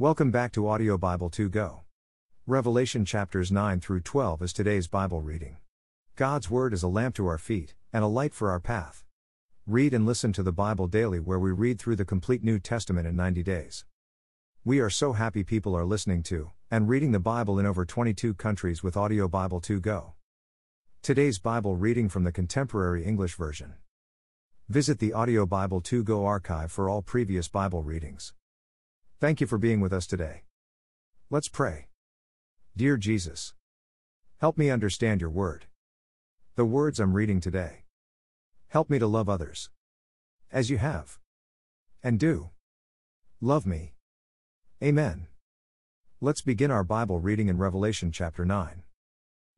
Welcome back to Audio Bible 2 Go. Revelation chapters 9 through 12 is today's Bible reading. God's Word is a lamp to our feet, and a light for our path. Read and listen to the Bible daily, where we read through the complete New Testament in 90 days. We are so happy people are listening to and reading the Bible in over 22 countries with Audio Bible 2 Go. Today's Bible reading from the Contemporary English Version. Visit the Audio Bible 2 Go archive for all previous Bible readings. Thank you for being with us today. Let's pray. Dear Jesus, help me understand your word. The words I'm reading today. Help me to love others. As you have. And do. Love me. Amen. Let's begin our Bible reading in Revelation chapter 9.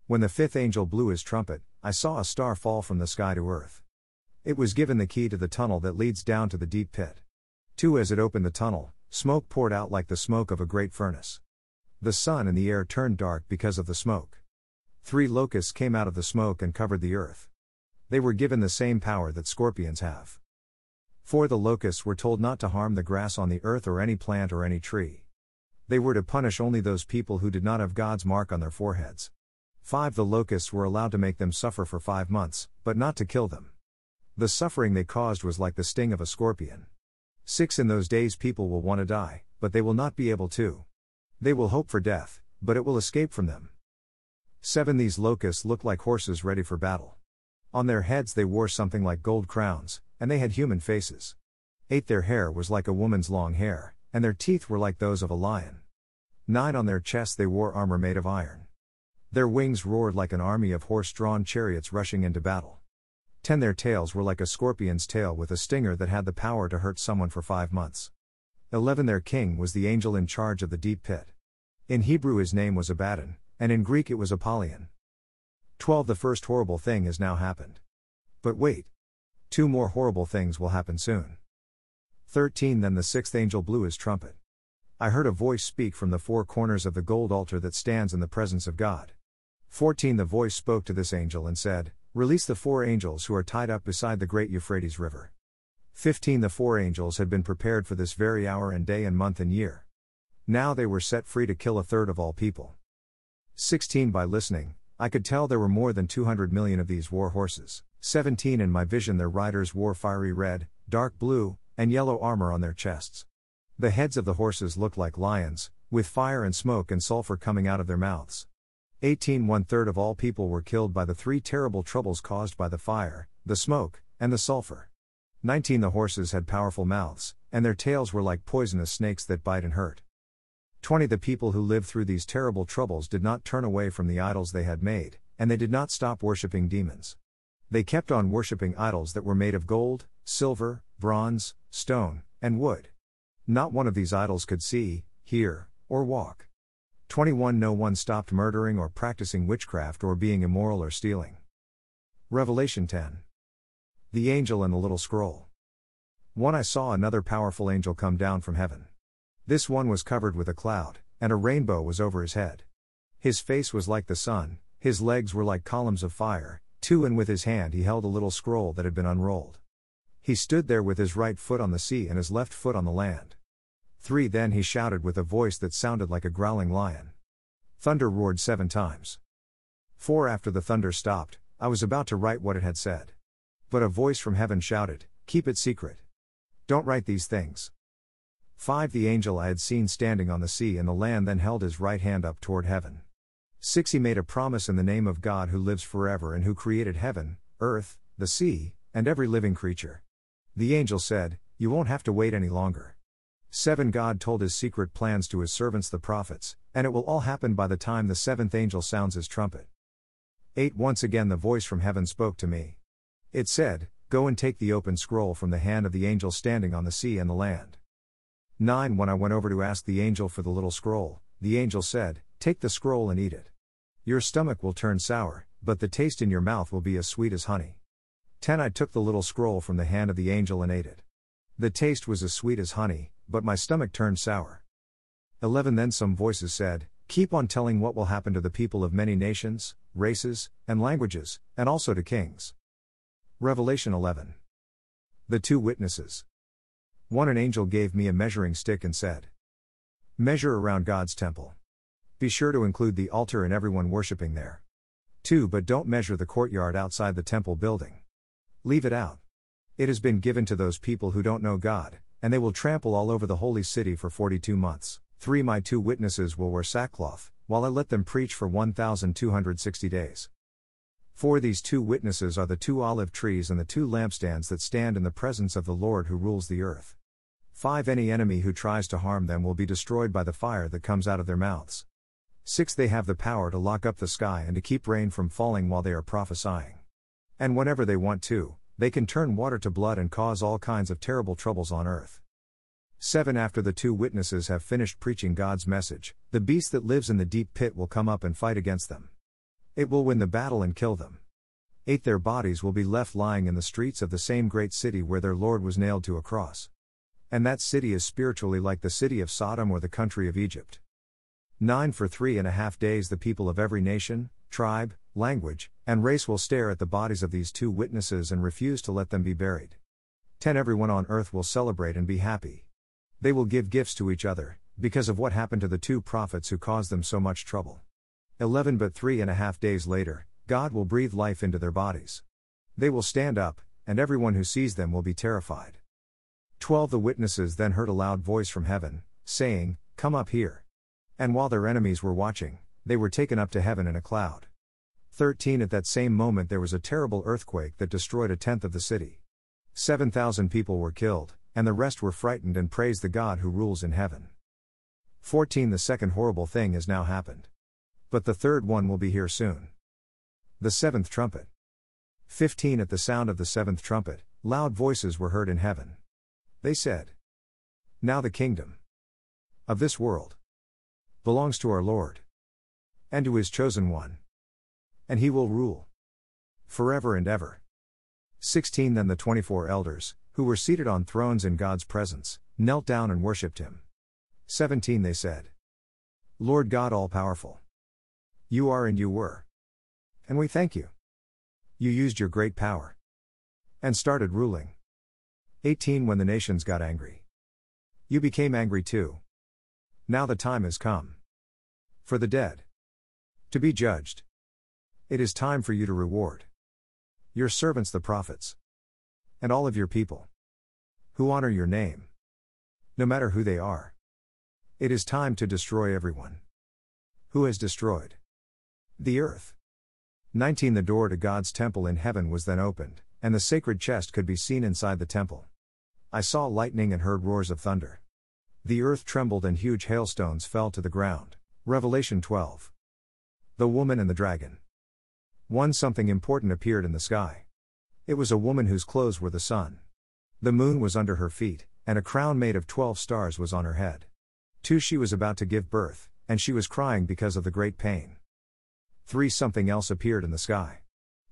When the fifth angel blew his trumpet, I saw a star fall from the sky to earth. It was given the key to the tunnel that leads down to the deep pit. Two, as it opened the tunnel, Smoke poured out like the smoke of a great furnace. The sun and the air turned dark because of the smoke. Three locusts came out of the smoke and covered the earth. They were given the same power that scorpions have. Four the locusts were told not to harm the grass on the earth or any plant or any tree. They were to punish only those people who did not have God's mark on their foreheads. Five the locusts were allowed to make them suffer for five months, but not to kill them. The suffering they caused was like the sting of a scorpion. 6 In those days, people will want to die, but they will not be able to. They will hope for death, but it will escape from them. 7 These locusts looked like horses ready for battle. On their heads they wore something like gold crowns, and they had human faces. 8 Their hair was like a woman's long hair, and their teeth were like those of a lion. 9 On their chests they wore armor made of iron. Their wings roared like an army of horse drawn chariots rushing into battle. 10 Their tails were like a scorpion's tail with a stinger that had the power to hurt someone for five months. 11 Their king was the angel in charge of the deep pit. In Hebrew his name was Abaddon, and in Greek it was Apollyon. 12 The first horrible thing has now happened. But wait. Two more horrible things will happen soon. 13 Then the sixth angel blew his trumpet. I heard a voice speak from the four corners of the gold altar that stands in the presence of God. 14 The voice spoke to this angel and said, Release the four angels who are tied up beside the great Euphrates River. 15 The four angels had been prepared for this very hour and day and month and year. Now they were set free to kill a third of all people. 16 By listening, I could tell there were more than 200 million of these war horses. 17 In my vision, their riders wore fiery red, dark blue, and yellow armor on their chests. The heads of the horses looked like lions, with fire and smoke and sulfur coming out of their mouths. 18 One third of all people were killed by the three terrible troubles caused by the fire, the smoke, and the sulfur. 19 The horses had powerful mouths, and their tails were like poisonous snakes that bite and hurt. 20 The people who lived through these terrible troubles did not turn away from the idols they had made, and they did not stop worshipping demons. They kept on worshipping idols that were made of gold, silver, bronze, stone, and wood. Not one of these idols could see, hear, or walk. 21 No one stopped murdering or practicing witchcraft or being immoral or stealing. Revelation 10. The Angel and the Little Scroll. 1 I saw another powerful angel come down from heaven. This one was covered with a cloud, and a rainbow was over his head. His face was like the sun, his legs were like columns of fire, two and with his hand he held a little scroll that had been unrolled. He stood there with his right foot on the sea and his left foot on the land. 3 Then he shouted with a voice that sounded like a growling lion. Thunder roared seven times. 4 After the thunder stopped, I was about to write what it had said. But a voice from heaven shouted, Keep it secret. Don't write these things. 5 The angel I had seen standing on the sea and the land then held his right hand up toward heaven. 6 He made a promise in the name of God who lives forever and who created heaven, earth, the sea, and every living creature. The angel said, You won't have to wait any longer. 7 God told his secret plans to his servants the prophets, and it will all happen by the time the seventh angel sounds his trumpet. 8 Once again the voice from heaven spoke to me. It said, Go and take the open scroll from the hand of the angel standing on the sea and the land. 9 When I went over to ask the angel for the little scroll, the angel said, Take the scroll and eat it. Your stomach will turn sour, but the taste in your mouth will be as sweet as honey. 10 I took the little scroll from the hand of the angel and ate it. The taste was as sweet as honey, but my stomach turned sour. 11 Then some voices said, Keep on telling what will happen to the people of many nations, races, and languages, and also to kings. Revelation 11. The two witnesses. 1 An angel gave me a measuring stick and said, Measure around God's temple. Be sure to include the altar and everyone worshipping there. 2. But don't measure the courtyard outside the temple building. Leave it out. It has been given to those people who don't know God, and they will trample all over the holy city for 42 months. 3. My two witnesses will wear sackcloth, while I let them preach for 1,260 days. 4. These two witnesses are the two olive trees and the two lampstands that stand in the presence of the Lord who rules the earth. 5. Any enemy who tries to harm them will be destroyed by the fire that comes out of their mouths. 6. They have the power to lock up the sky and to keep rain from falling while they are prophesying. And whenever they want to, they can turn water to blood and cause all kinds of terrible troubles on earth. 7. After the two witnesses have finished preaching God's message, the beast that lives in the deep pit will come up and fight against them. It will win the battle and kill them. 8. Their bodies will be left lying in the streets of the same great city where their Lord was nailed to a cross. And that city is spiritually like the city of Sodom or the country of Egypt. 9. For three and a half days the people of every nation, tribe, language, and race will stare at the bodies of these two witnesses and refuse to let them be buried. 10. Everyone on earth will celebrate and be happy. They will give gifts to each other, because of what happened to the two prophets who caused them so much trouble. 11. But three and a half days later, God will breathe life into their bodies. They will stand up, and everyone who sees them will be terrified. 12. The witnesses then heard a loud voice from heaven, saying, Come up here. And while their enemies were watching, they were taken up to heaven in a cloud. 13 At that same moment there was a terrible earthquake that destroyed a tenth of the city. 7,000 people were killed, and the rest were frightened and praised the God who rules in heaven. 14 The second horrible thing has now happened. But the third one will be here soon. The seventh trumpet. 15 At the sound of the seventh trumpet, loud voices were heard in heaven. They said, Now the kingdom of this world belongs to our Lord and to his chosen one and he will rule forever and ever. 16 Then the 24 elders, who were seated on thrones in God's presence, knelt down and worshipped him. 17 They said, Lord God all powerful. You are and you were. And we thank you. You used your great power. And started ruling. 18 When the nations got angry. You became angry too. Now the time has come. For the dead. To be judged. It is time for you to reward your servants, the prophets, and all of your people who honor your name, no matter who they are. It is time to destroy everyone who has destroyed the earth. 19 The door to God's temple in heaven was then opened, and the sacred chest could be seen inside the temple. I saw lightning and heard roars of thunder. The earth trembled and huge hailstones fell to the ground. Revelation 12. The Woman and the Dragon. One something important appeared in the sky. It was a woman whose clothes were the sun. The moon was under her feet, and a crown made of twelve stars was on her head. Two, she was about to give birth, and she was crying because of the great pain. Three, something else appeared in the sky.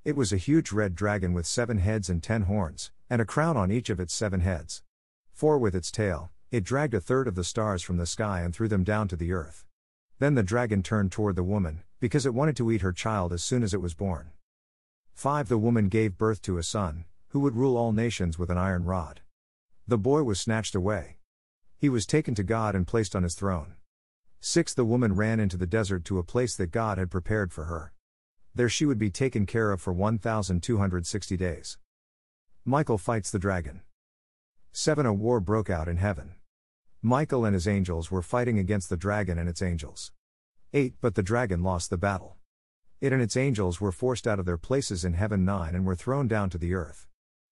It was a huge red dragon with seven heads and ten horns, and a crown on each of its seven heads. Four, with its tail, it dragged a third of the stars from the sky and threw them down to the earth. Then the dragon turned toward the woman, because it wanted to eat her child as soon as it was born. 5. The woman gave birth to a son, who would rule all nations with an iron rod. The boy was snatched away. He was taken to God and placed on his throne. 6. The woman ran into the desert to a place that God had prepared for her. There she would be taken care of for 1,260 days. Michael fights the dragon. 7. A war broke out in heaven. Michael and his angels were fighting against the dragon and its angels. 8 But the dragon lost the battle. It and its angels were forced out of their places in heaven 9 and were thrown down to the earth.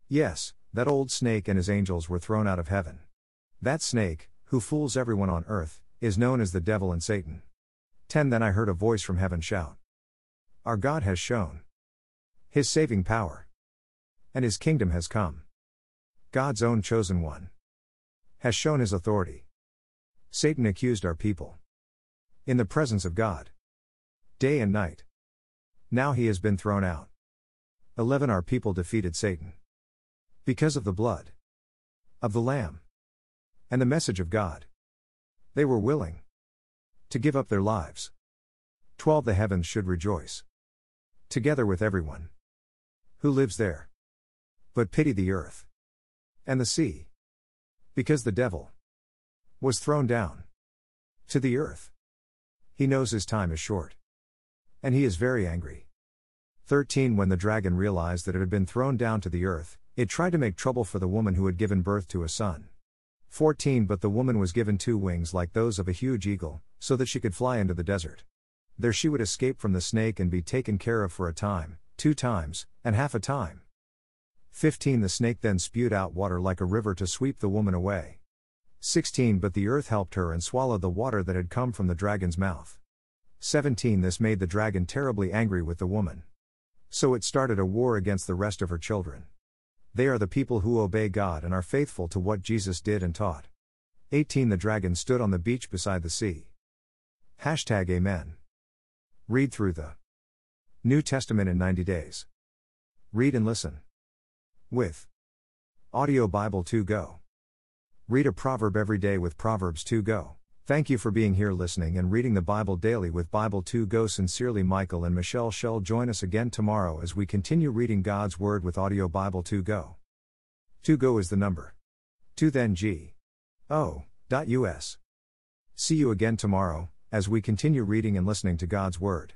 Yes, that old snake and his angels were thrown out of heaven. That snake, who fools everyone on earth, is known as the devil and Satan. 10 Then I heard a voice from heaven shout Our God has shown his saving power, and his kingdom has come. God's own chosen one has shown his authority. Satan accused our people in the presence of God. Day and night. Now he has been thrown out. 11 Our people defeated Satan. Because of the blood of the Lamb and the message of God. They were willing to give up their lives. 12 The heavens should rejoice together with everyone who lives there. But pity the earth and the sea because the devil was thrown down. To the earth. He knows his time is short. And he is very angry. 13 When the dragon realized that it had been thrown down to the earth, it tried to make trouble for the woman who had given birth to a son. 14 But the woman was given two wings like those of a huge eagle, so that she could fly into the desert. There she would escape from the snake and be taken care of for a time, two times, and half a time. 15 The snake then spewed out water like a river to sweep the woman away. 16 But the earth helped her and swallowed the water that had come from the dragon's mouth. 17 This made the dragon terribly angry with the woman. So it started a war against the rest of her children. They are the people who obey God and are faithful to what Jesus did and taught. 18 The dragon stood on the beach beside the sea. Hashtag Amen. Read through the New Testament in 90 days. Read and listen. With Audio Bible 2 Go. Read a proverb every day with Proverbs 2 Go. Thank you for being here listening and reading the Bible daily with Bible 2 Go. Sincerely, Michael and Michelle Shell. Join us again tomorrow as we continue reading God's Word with Audio Bible 2 Go. 2 Go is the number. 2 then G. O. Dot US. See you again tomorrow as we continue reading and listening to God's Word.